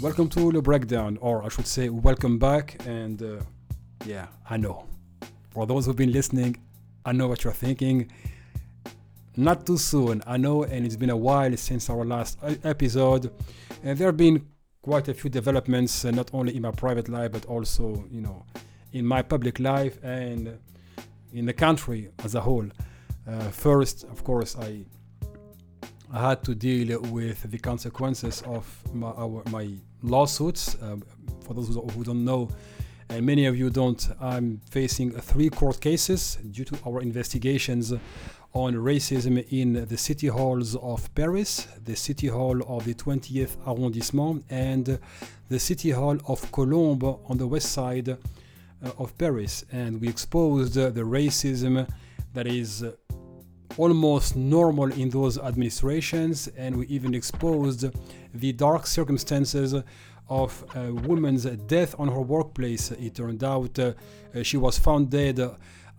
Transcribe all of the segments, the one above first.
welcome to the breakdown, or I should say, welcome back. And uh, yeah, I know. For those who've been listening, I know what you're thinking. Not too soon, I know, and it's been a while since our last episode. And there have been quite a few developments, uh, not only in my private life, but also, you know, in my public life and in the country as a whole. Uh, first, of course, I I had to deal with the consequences of my, our, my lawsuits. Um, for those who don't know, and many of you don't, I'm facing three court cases due to our investigations on racism in the city halls of Paris, the city hall of the 20th arrondissement, and the city hall of Colombes on the west side uh, of Paris. And we exposed the racism that is almost normal in those administrations, and we even exposed the dark circumstances of a woman's death on her workplace. It turned out uh, she was found dead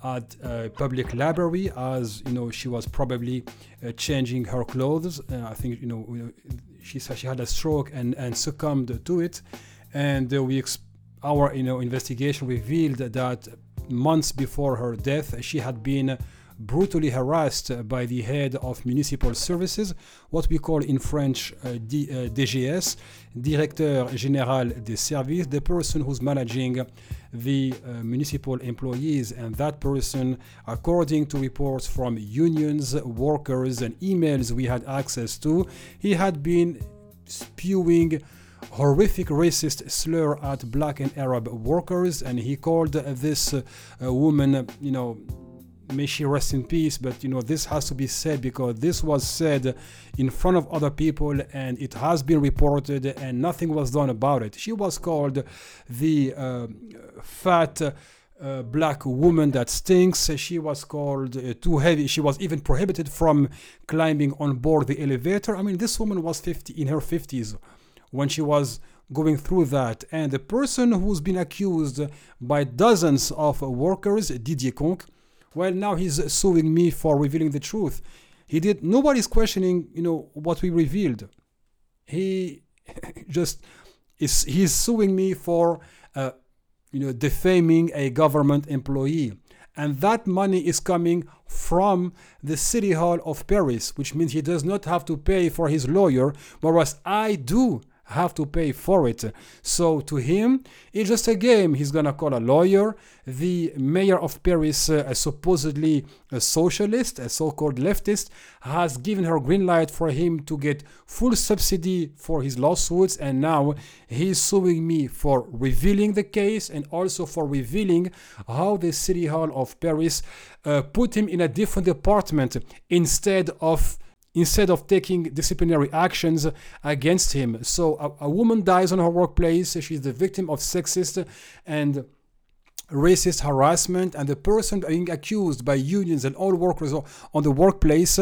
at a public library as you know she was probably uh, changing her clothes. Uh, I think you know she she had a stroke and, and succumbed to it, and uh, we our you know investigation revealed that months before her death she had been brutally harassed by the head of municipal services, what we call in French uh, D, uh, DGS, Directeur Général des Services, the person who's managing the uh, municipal employees. And that person, according to reports from unions, workers, and emails we had access to, he had been spewing horrific racist slur at black and Arab workers, and he called this uh, woman, you know, may she rest in peace but you know this has to be said because this was said in front of other people and it has been reported and nothing was done about it she was called the uh, fat uh, black woman that stinks. She was called uh, too heavy. She was even prohibited from climbing on board the elevator. I mean, this woman was 50 in her 50s when she was going through that. And the person who's been accused by dozens of workers, Didier Conk, well, now he's suing me for revealing the truth. He did. Nobody's questioning, you know, what we revealed. He just is. He's suing me for, uh, you know, defaming a government employee, and that money is coming from the city hall of Paris, which means he does not have to pay for his lawyer, whereas I do have to pay for it. So to him, it's just a game. He's gonna call a lawyer. The mayor of Paris, uh, a supposedly a socialist, a so-called leftist, has given her green light for him to get full subsidy for his lawsuits, and now he's suing me for revealing the case and also for revealing how the city hall of Paris uh, put him in a different department instead of instead of taking disciplinary actions against him. So a, a woman dies on her workplace. She's the victim of sexist and racist harassment and the person being accused by unions and all workers on the workplace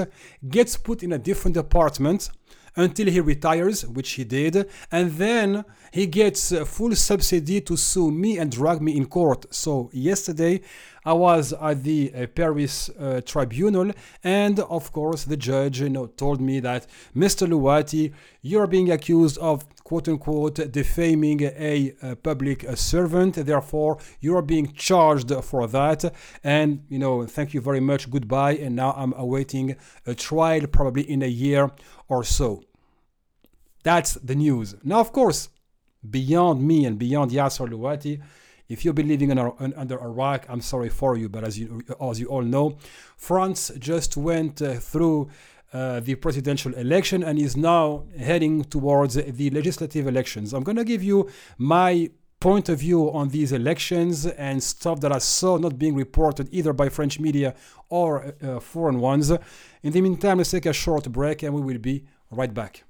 gets put in a different department until he retires, which he did, and then he gets full subsidy to sue me and drag me in court. So yesterday I was at the uh, Paris uh, tribunal, and of course the judge you know, told me that Mr. Louati, you're being accused of quote unquote defaming a, a public a servant, therefore you are being charged for that, and you know thank you very much, goodbye, and now I'm awaiting a trial probably in a year or so. That's the news. Now, of course, beyond me and beyond Yasser Louati, if you've been living under, under a rock, I'm sorry for you, but as you, as you all know, France just went uh, through uh, the presidential election and is now heading towards the legislative elections. I'm going to give you my point of view on these elections and stuff that I saw not being reported either by French media or uh, foreign ones. In the meantime, let's take a short break and we will be right back.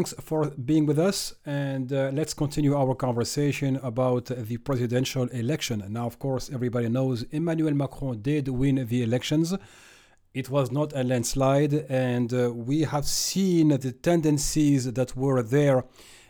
Thanks for being with us, and uh, let's continue our conversation about the presidential election. Now, of course, everybody knows Emmanuel Macron did win the elections. It was not a landslide, and uh, we have seen the tendencies that were there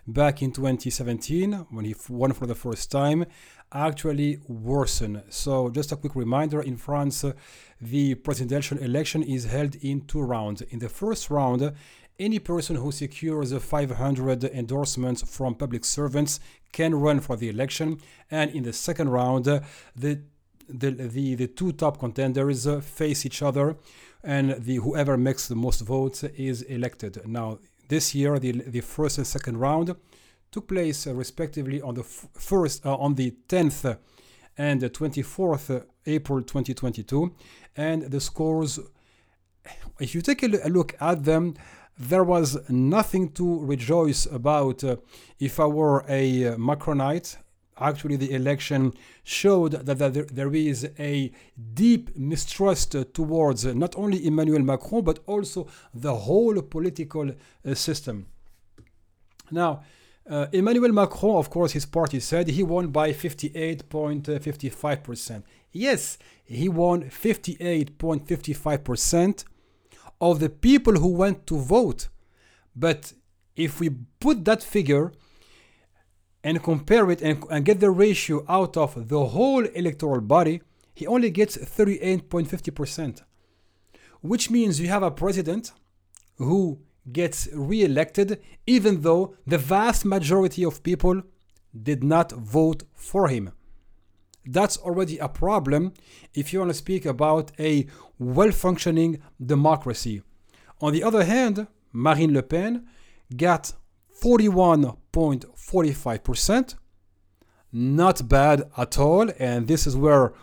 back in 2017 when he won for the first time actually worsen. So, just a quick reminder in France, uh, the presidential election is held in two rounds. In the first round, any person who secures 500 endorsements from public servants can run for the election. And in the second round, the the, the, the two top contenders face each other, and the whoever makes the most votes is elected. Now, this year, the, the first and second round took place respectively on the first uh, on the 10th and the 24th April 2022, and the scores. If you take a look at them, there was nothing to rejoice about. Uh, if I were a uh, Macronite, actually the election showed that, that there, there is a deep mistrust towards not only Emmanuel Macron but also the whole political uh, system. Now, uh, Emmanuel Macron, of course, his party said he won by 58.55%. Yes, he won 58.55% of the people who went to vote. But if we put that figure and compare it and, and get the ratio out of the whole electoral body, he only gets 38.50%. Which means you have a president who gets re-elected even though the vast majority of people did not vote for him. That's already a problem if you want to speak about a well functioning democracy. On the other hand, Marine Le Pen got 41.45%. Not bad at all. And this is where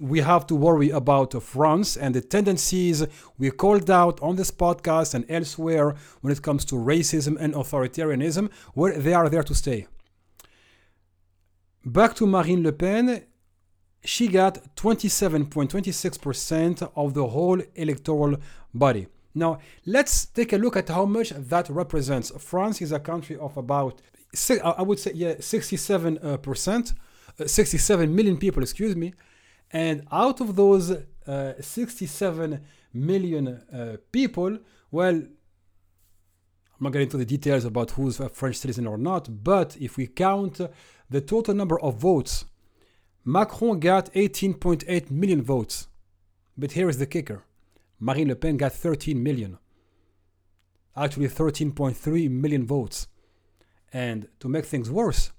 we have to worry about France and the tendencies we called out on this podcast and elsewhere when it comes to racism and authoritarianism, where they are there to stay. Back to Marine Le Pen, she got 27.26% of the whole electoral body. Now, let's take a look at how much that represents. France is a country of about, I would say, yeah, 67%, uh, 67 million people, excuse me. And out of those uh, 67 million uh, people, well, I'm not getting into the details about who's a French citizen or not, but if we count the total number of votes, Macron got 18.8 million votes. But here is the kicker Marine Le Pen got 13 million. Actually, 13.3 million votes. And to make things worse,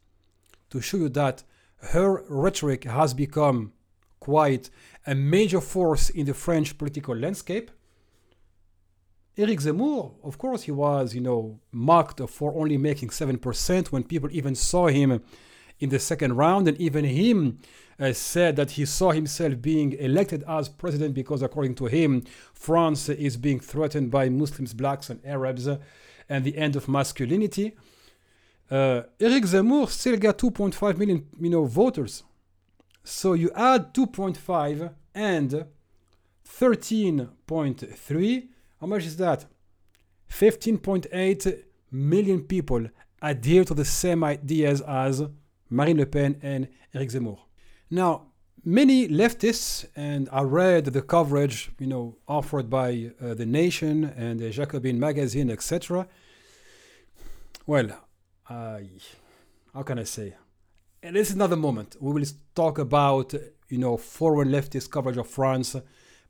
to show you that her rhetoric has become quite a major force in the French political landscape. Eric Zemmour, of course, he was, you know, mocked for only making 7% when people even saw him in the second round, and even him uh, said that he saw himself being elected as president because, according to him, France is being threatened by Muslims, blacks, and Arabs, uh, and the end of masculinity. Uh, Eric Zemmour still got 2.5 million, you know, voters so you add 2.5 and 13.3. How much is that? 15.8 million people adhere to the same ideas as Marine Le Pen and Eric Zemmour. Now, many leftists, and I read the coverage, you know, offered by uh, the Nation and the Jacobin magazine, etc. Well, uh, how can I say? and this is another moment. We will talk about, you know, foreign leftist coverage of France,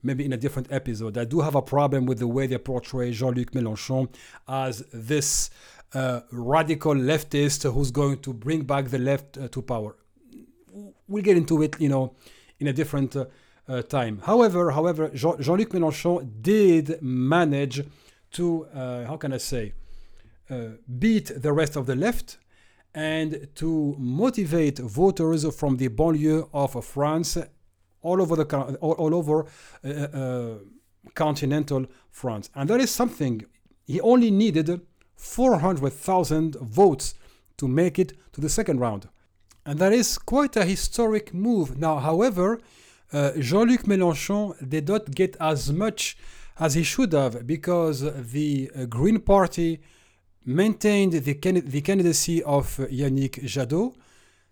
maybe in a different episode. I do have a problem with the way they portray Jean-Luc Mélenchon as this uh, radical leftist who's going to bring back the left uh, to power. We'll get into it, you know, in a different uh, uh time. However, however, Jean- luc Mélenchon did manage to, uh, how can I say, uh, beat the rest of the left and to motivate voters from the banlieue of France all over the all, over continental France. And that is something he only needed 400,000 votes to make it to the second round. And that is quite a historic move. Now, however, uh, Jean-Luc Mélenchon did not get as much as he should have because the uh, Green Party maintained the, the candidacy of Yannick Jadot.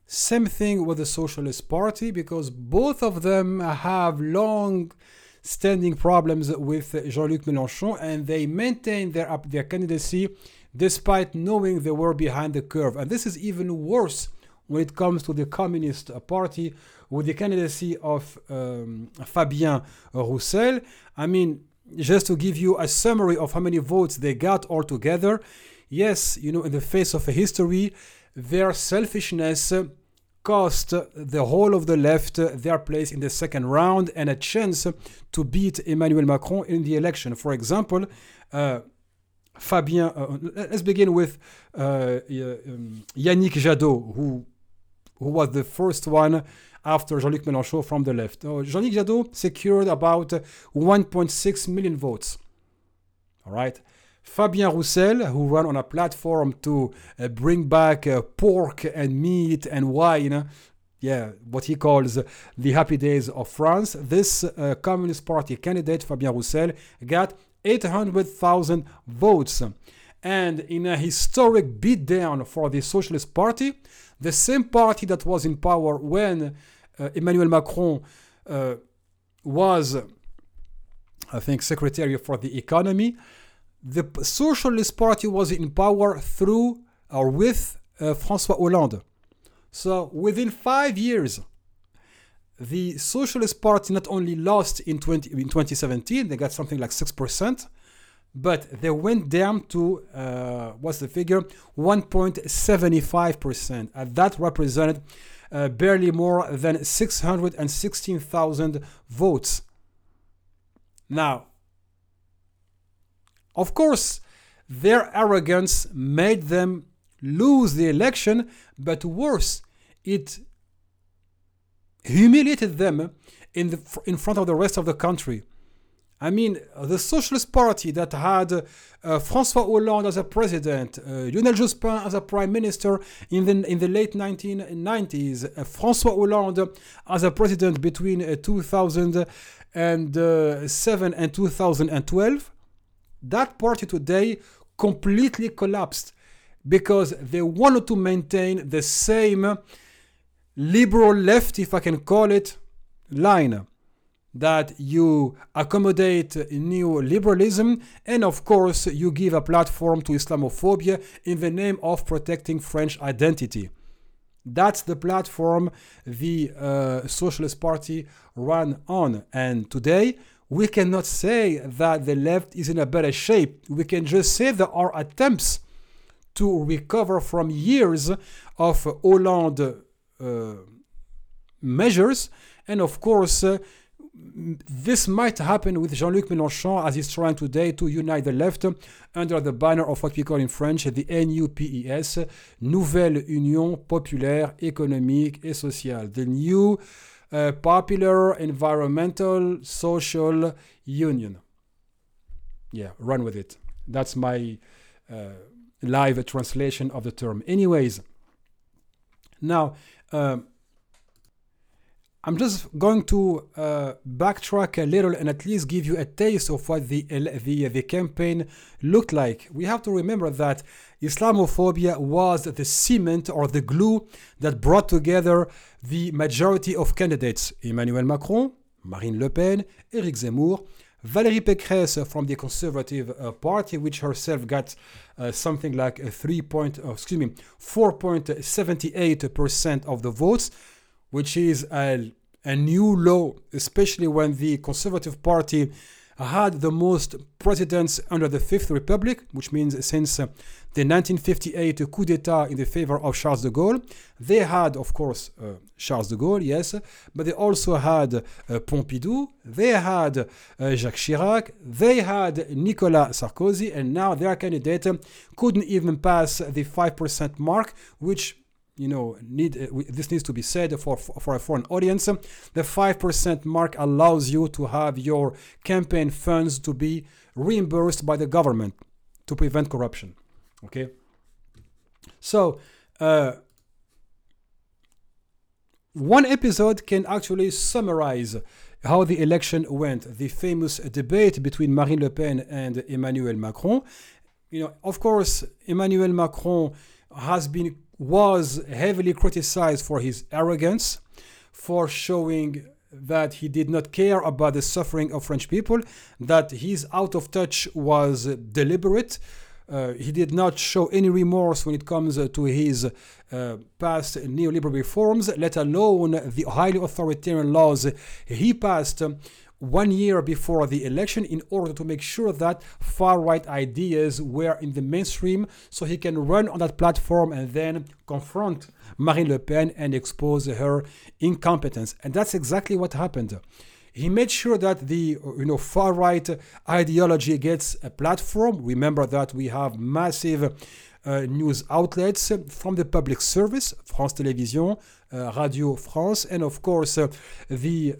Same thing with the Socialist Party because both of them have long standing problems with Jean-Luc Mélenchon and they maintain their, their candidacy despite knowing they were behind the curve. And this is even worse when it comes to the Communist Party with the candidacy of um, Fabien Roussel. I mean, just to give you a summary of how many votes they got altogether, yes, you know, in the face of a history, their selfishness cost the whole of the left their place in the second round and a chance to beat Emmanuel Macron in the election. For example, uh, Fabien, uh, let's begin with uh, um, Yannick Jadot, who, who was the first one after Jean-Luc Mélenchon from the left. Uh, Jean-Luc Jadot secured about 1.6 million votes. All right. Fabien Roussel, who ran on a platform to uh, bring back uh, pork and meat and wine, yeah, what he calls the happy days of France. This uh, Communist Party candidate, Fabien Roussel, got 800,000 votes. And in a historic beatdown for the Socialist Party, the same party that was in power when uh, Emmanuel Macron uh, was, I think, Secretary for the Economy, the Socialist Party was in power through or with uh, François Hollande. So within five years, the Socialist Party not only lost in, 20, in 2017, they got something like 6%, but they went down to, uh, what's the figure? 1.75%. And that represented uh, barely more than 616,000 votes. Now, of course, their arrogance made them lose the election, but worse, it humiliated them in, the, in front of the rest of the country. I mean, the Socialist Party that had uh, François Hollande as a president, uh, Lionel Jospin as a prime minister in the, in the late 1990s, uh, François Hollande as a president between uh, 2007 and 2012, that party today completely collapsed because they wanted to maintain the same liberal left, if I can call it, line that you accommodate neoliberalism and of course you give a platform to Islamophobia in the name of protecting French identity. That's the platform the uh, Socialist Party ran on. And today we cannot say that the left is in a better shape. We can just say there are attempts to recover from years of Hollande measures. And of course, uh, this might happen with Jean-Luc Mélenchon as he's trying today to unite the left under the banner of what we call in French the NUPES, Nouvelle Union Populaire Écologique et Sociale, the new uh, popular environmental social union. Yeah, run with it. That's my uh, live translation of the term. Anyways, now um, I'm just going to uh, backtrack a little and at least give you a taste of what the, the, the campaign looked like. We have to remember that Islamophobia was the cement or the glue that brought together the majority of candidates Emmanuel Macron, Marine Le Pen, Eric Zemmour, Valérie Pécresse from the Conservative uh, Party, which herself got uh, something like a 3 point, uh, excuse me, 4.78% of the votes which is a, a new law, especially when the Conservative Party had the most presidents under the Fifth Republic, which means since uh, the 1958 coup d'etat in the favor of Charles de Gaulle. They had, of course, uh, Charles de Gaulle, yes, but they also had uh, Pompidou, they had uh, Jacques Chirac, they had Nicolas Sarkozy, and now their candidate couldn't even pass the 5% mark, which you know, need uh, this needs to be said for for a foreign audience. The five percent mark allows you to have your campaign funds to be reimbursed by the government to prevent corruption. Okay, so. Uh, one episode can actually summarize how the election went. The famous debate between Marine Le Pen and Emmanuel Macron. you know, of course, Emmanuel Macron has been was heavily criticized for his arrogance, for showing that he did not care about the suffering of French people, that his out of touch was deliberate. Uh, he did not show any remorse when it comes to his uh, past neoliberal reforms, let alone the highly authoritarian laws he passed one year before the election in order to make sure that far right ideas were in the mainstream so he can run on that platform and then confront Marine Le Pen and expose her incompetence. And that's exactly what happened. He made sure that the you know far right ideology gets a platform. Remember that we have massive news outlets from the public service, France Television, uh, Radio France, and of course uh, the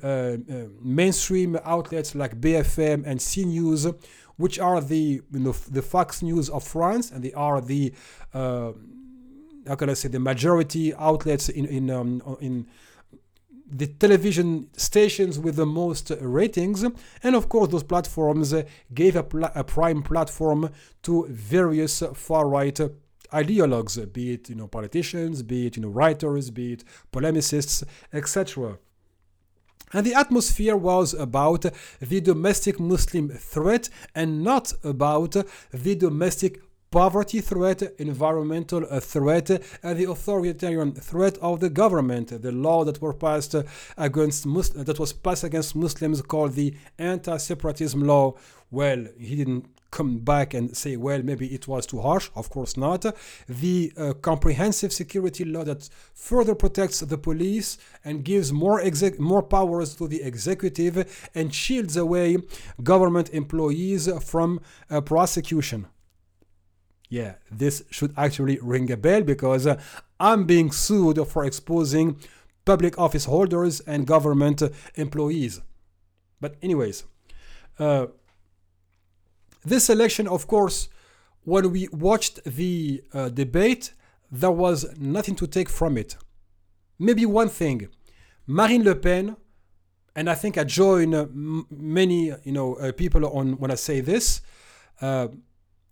mainstream outlets like BFM and CNews, which are the you know, the Fox News of France, and they are the how can I say the majority outlets in in um, in the television stations with the most ratings. And of course those platforms gave a, pl- a prime platform to various far right ideologues be it you know politicians be it you know writers be it polemicists etc and the atmosphere was about the domestic Muslim threat and not about the domestic poverty threat, environmental threat, and the authoritarian threat of the government. The law that were passed against Mus- that was passed against Muslims called the anti-separatism law. Well, he didn't come back and say, well, maybe it was too harsh. Of course not. The uh, comprehensive security law that further protects the police and gives more exec- more powers to the executive and shields away government employees from uh, prosecution yeah, this should actually ring a bell because uh, I'm being sued for exposing public office holders and government employees. But, anyways, uh, this election, of course, when we watched the uh, debate, there was nothing to take from it. Maybe one thing Marine Le Pen, and I think I join uh, many you know uh, people on when I say this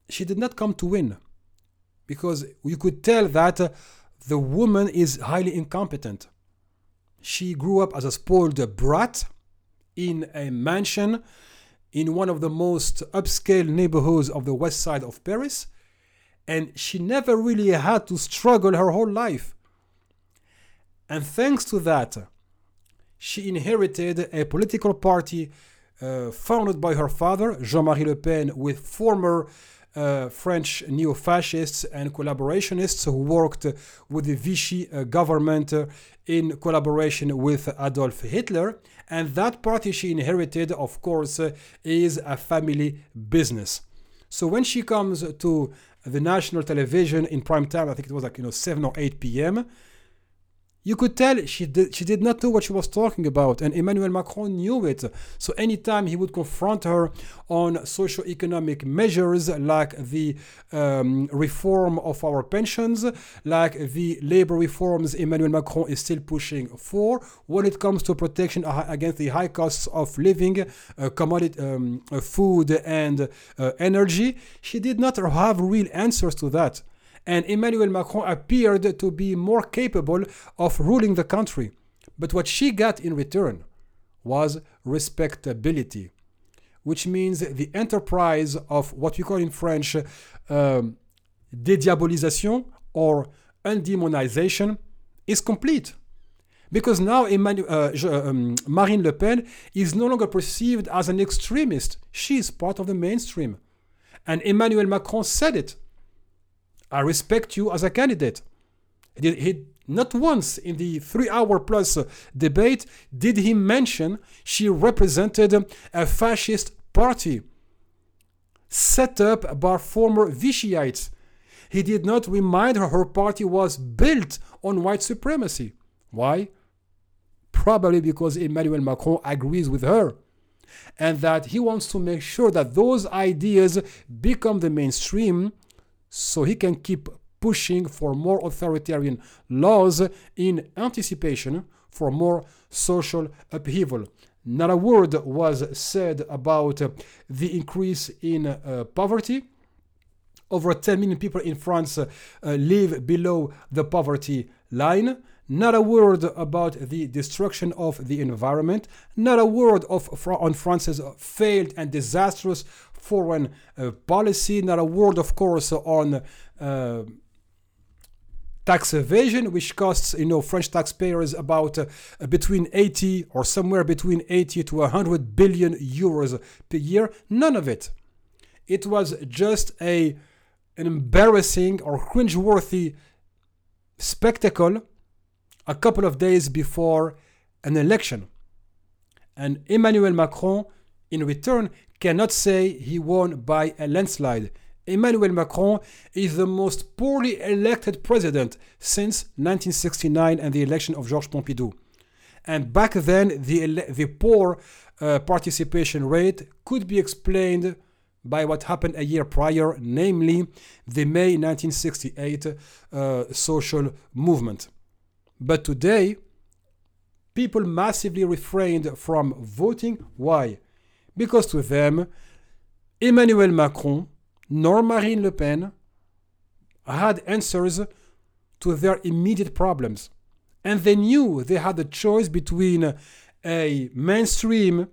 she did not come to win because you could tell that uh, the woman is highly incompetent. She grew up as a spoiled brat in a mansion in one of the most upscale neighborhoods of the west side of Paris, and she never really had to struggle her whole life. And thanks to that, she inherited a political party uh, founded by her father, Jean Marie Le Pen, with former uh, French neo fascists and collaborationists who worked with the Vichy uh, government uh, in collaboration with Adolf Hitler. And that party she inherited, of course, is a family business. So when she comes to the national television in prime time, I think it was like you know 7 or 8 p.m you could tell she did, she did not know what she was talking about, and Emmanuel Macron knew it. So anytime he would confront her on socio-economic measures like the um, reform of our pensions, like the labor reforms Emmanuel Macron is still pushing for, when it comes to protection against the high costs of living, uh, commodity, um, uh, food, and uh, energy, she did not have real answers to that and Emmanuel Macron appeared to be more capable of ruling the country. But what she got in return was respectability, which means the enterprise of what we call in French um, dédiabolisation or undemonization is complete. Because now Emmanuel, uh, um, Marine Le Pen is no longer perceived as an extremist. She is part of the mainstream. And Emmanuel Macron said it I respect you as a candidate. He, he not once in the three hour plus uh, debate did he mention she represented a fascist party set up by former Vichyites. He did not remind her her party was built on white supremacy. Why? Probably because Emmanuel Macron agrees with her and that he wants to make sure that those ideas become the mainstream so he can keep pushing for more authoritarian laws in anticipation for more social upheaval. Not a word was said about the increase in uh, poverty Over 10 million people in France uh, live below the poverty line. Not a word about the destruction of the environment. Not a word of on France's failed and disastrous foreign uh, policy. Not a word, of course, on uh, tax evasion, which costs you know French taxpayers about uh, between 80 or somewhere between 80 to 100 billion euros per year. None of it. It was just a an embarrassing or cringeworthy spectacle a couple of days before an election. And Emmanuel Macron, in return, cannot say he won by a landslide. Emmanuel Macron is the most poorly elected president since 1969 and the election of Georges Pompidou. And back then, the, the poor uh, participation rate could be explained by what happened a year prior, namely the May 1968 uh, social movement. But today, people massively refrained from voting. Why? Because to them, Emmanuel Macron nor Marine Le Pen had answers to their immediate problems. And they knew they had a choice between a mainstream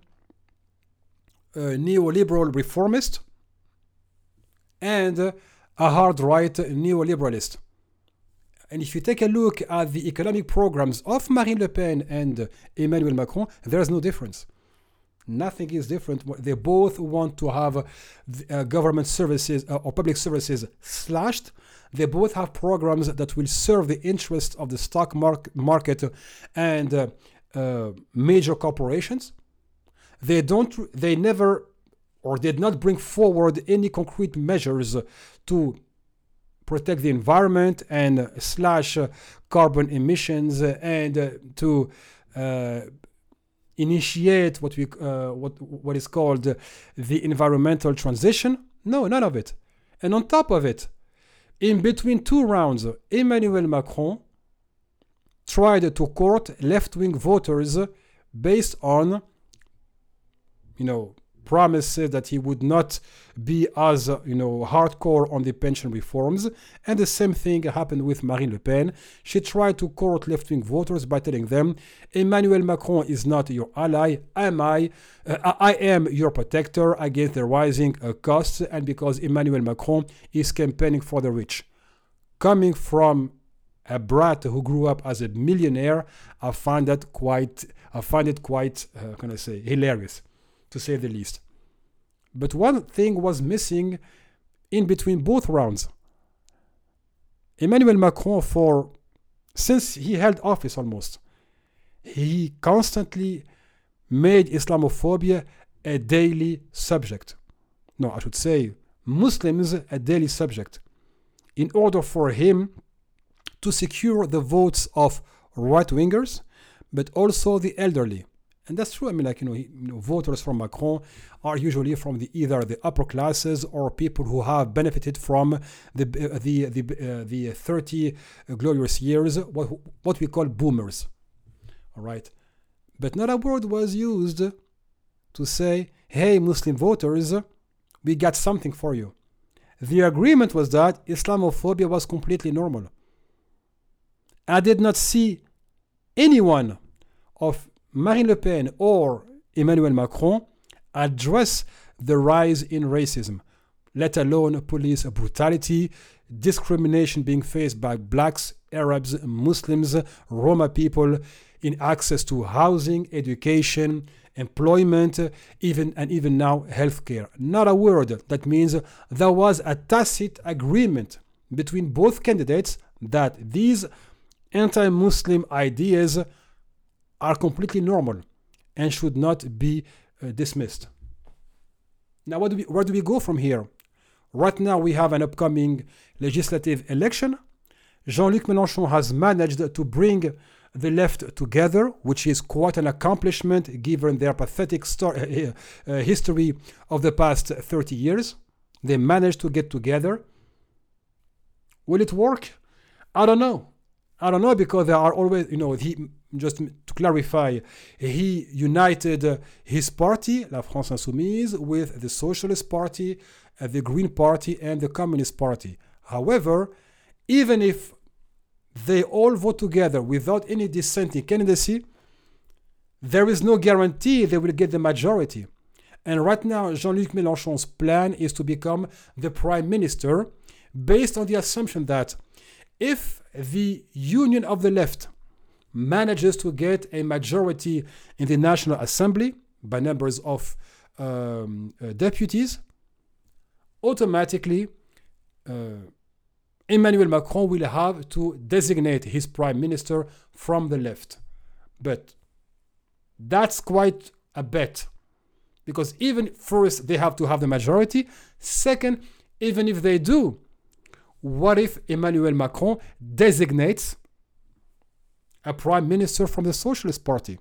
uh, neoliberal reformist and a hard right neoliberalist. And if you take a look at the economic programs of Marine Le Pen and Emmanuel Macron, there's no difference. Nothing is different. They both want to have uh, government services uh, or public services slashed. They both have programs that will serve the interests of the stock market and uh, uh, major corporations. They don't. They never or did not bring forward any concrete measures to protect the environment and slash carbon emissions and to uh, initiate what we uh, what what is called the environmental transition. No, none of it. And on top of it, in between two rounds, Emmanuel Macron tried to court left-wing voters based on, you know, promises that he would not be as you know hardcore on the pension reforms. And the same thing happened with Marine Le Pen. She tried to court left-wing voters by telling them Emmanuel Macron is not your ally. Am I uh, I am your protector against the rising uh, costs and because Emmanuel Macron is campaigning for the rich. Coming from a brat who grew up as a millionaire I find that quite I find it quite uh, can I say hilarious to say the least. But one thing was missing in between both rounds. Emmanuel Macron, for since he held office almost, he constantly made Islamophobia a daily subject. No, I should say Muslims a daily subject. In order for him to secure the votes of right wingers, but also the elderly. And that's true. I mean, like you know, you know, voters from Macron are usually from the either the upper classes or people who have benefited from the uh, the the uh, the 30 glorious years, what what we call boomers. All right, but not a word was used to say, "Hey, Muslim voters, we got something for you." The agreement was that Islamophobia was completely normal. I did not see anyone of Marine Le Pen or Emmanuel Macron address the rise in racism, let alone police brutality, discrimination being faced by blacks, Arabs, Muslims, Roma people in access to housing, education, employment, even and even now healthcare. Not a word. That means there was a tacit agreement between both candidates that these anti-Muslim ideas are completely normal and should not be uh, dismissed. Now, do we, where do we go from here? Right now, we have an upcoming legislative election. Jean Luc Mélenchon has managed to bring the left together, which is quite an accomplishment given their pathetic story, uh, uh, history of the past 30 years. They managed to get together. Will it work? I don't know. I don't know because there are always, you know, he just clarify, he united his party, La France Insoumise, with the Socialist Party uh, the Green Party and the Communist Party. However, even if they all vote together without any dissenting candidacy, there is no guarantee they will get the majority. And right now, Jean Luc Mélenchon's plan is to become the prime minister based on the assumption that if the union of the left manages to get a majority in the National Assembly by numbers of um, uh, deputies, automatically uh, Emmanuel Macron will have to designate his prime minister from the left. But that's quite a bet. Because even first, they have to have the majority. Second, even if they do, what if Emmanuel Macron designates a prime minister from the Socialist Party,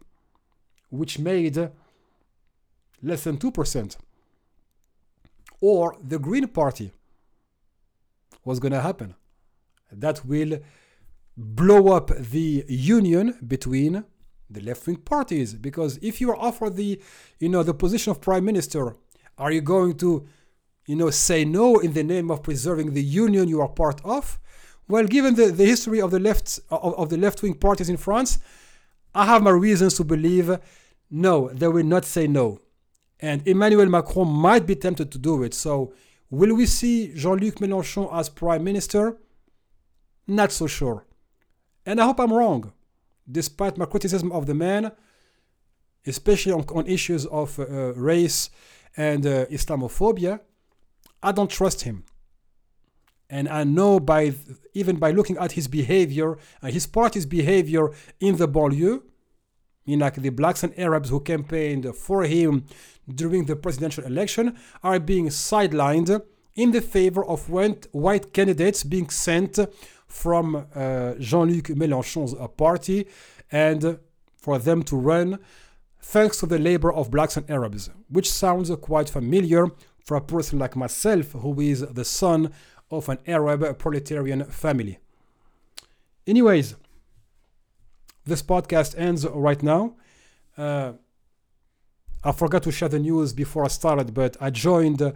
which made less than 2%? Or the Green Party, what's going to happen. That will blow up the union between the left-wing parties. Because if you are offered the, you know, the position of prime minister, are you going to, you know, say no in the name of preserving the union you are part of? Well, given the, the history of the left of, of the left-wing parties in France, I have my reasons to believe no, they will not say no. And Emmanuel Macron might be tempted to do it. So Will we see Jean Luc Mélenchon as prime minister? Not so sure. And I hope I'm wrong. Despite my criticism of the man, especially on, on issues of uh, race and uh, Islamophobia, I don't trust him. And I know by even by looking at his behavior and his party's behavior in the banlieue, in like the blacks and Arabs who campaigned for him during the presidential election are being sidelined in the favor of white candidates being sent from uh, Jean-Luc Mélenchon's uh, party and for them to run thanks to the labor of blacks and Arabs, which sounds quite familiar for a person like myself who is the son of an Arab proletarian family. Anyways, this podcast ends right now. Uh, I forgot to share the news before I started, but I joined uh,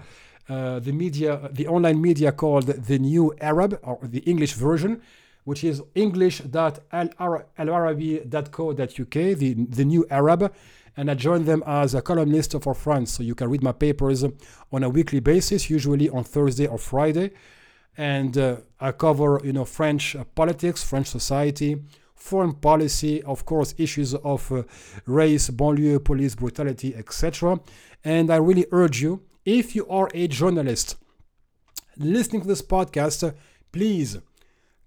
the media, the online media called the New Arab, or the English version, which is english.alaraby.co.uk, the, the New Arab. And I joined them as a columnist for France. So you can read my papers on a weekly basis, usually on Thursday or Friday. And uh, I cover, you know, French politics, French society, foreign policy, of course, issues of uh, race, banlieue, police brutality, etc. And I really urge you, if you are a journalist listening to this podcast, please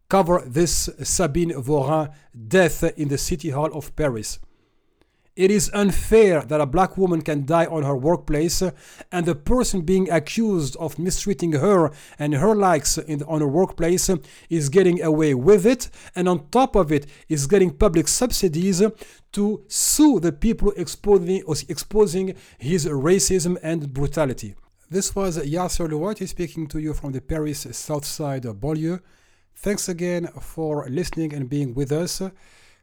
cover this Sabine Vorin death in the City Hall of Paris. It is unfair that a black woman can die on her workplace and the person being accused of mistreating her and her likes in, on her workplace is getting away with it and on top of it is getting public subsidies to sue the people exposing, exposing his racism and brutality. This was Yasser Louati speaking to you from the Paris South Side banlieue. Thanks again for listening and being with us.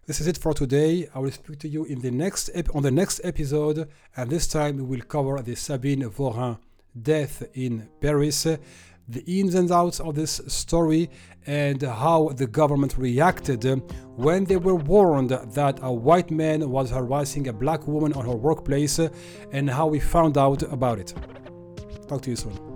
This is it for today. I will speak to you in the next ep- on the next episode, and this time we will cover the Sabine Vorin death in Paris, the ins and outs of this story, and how the government reacted when they were warned that a white man was harassing a black woman on her workplace, and how we found out about it. Talk to you soon.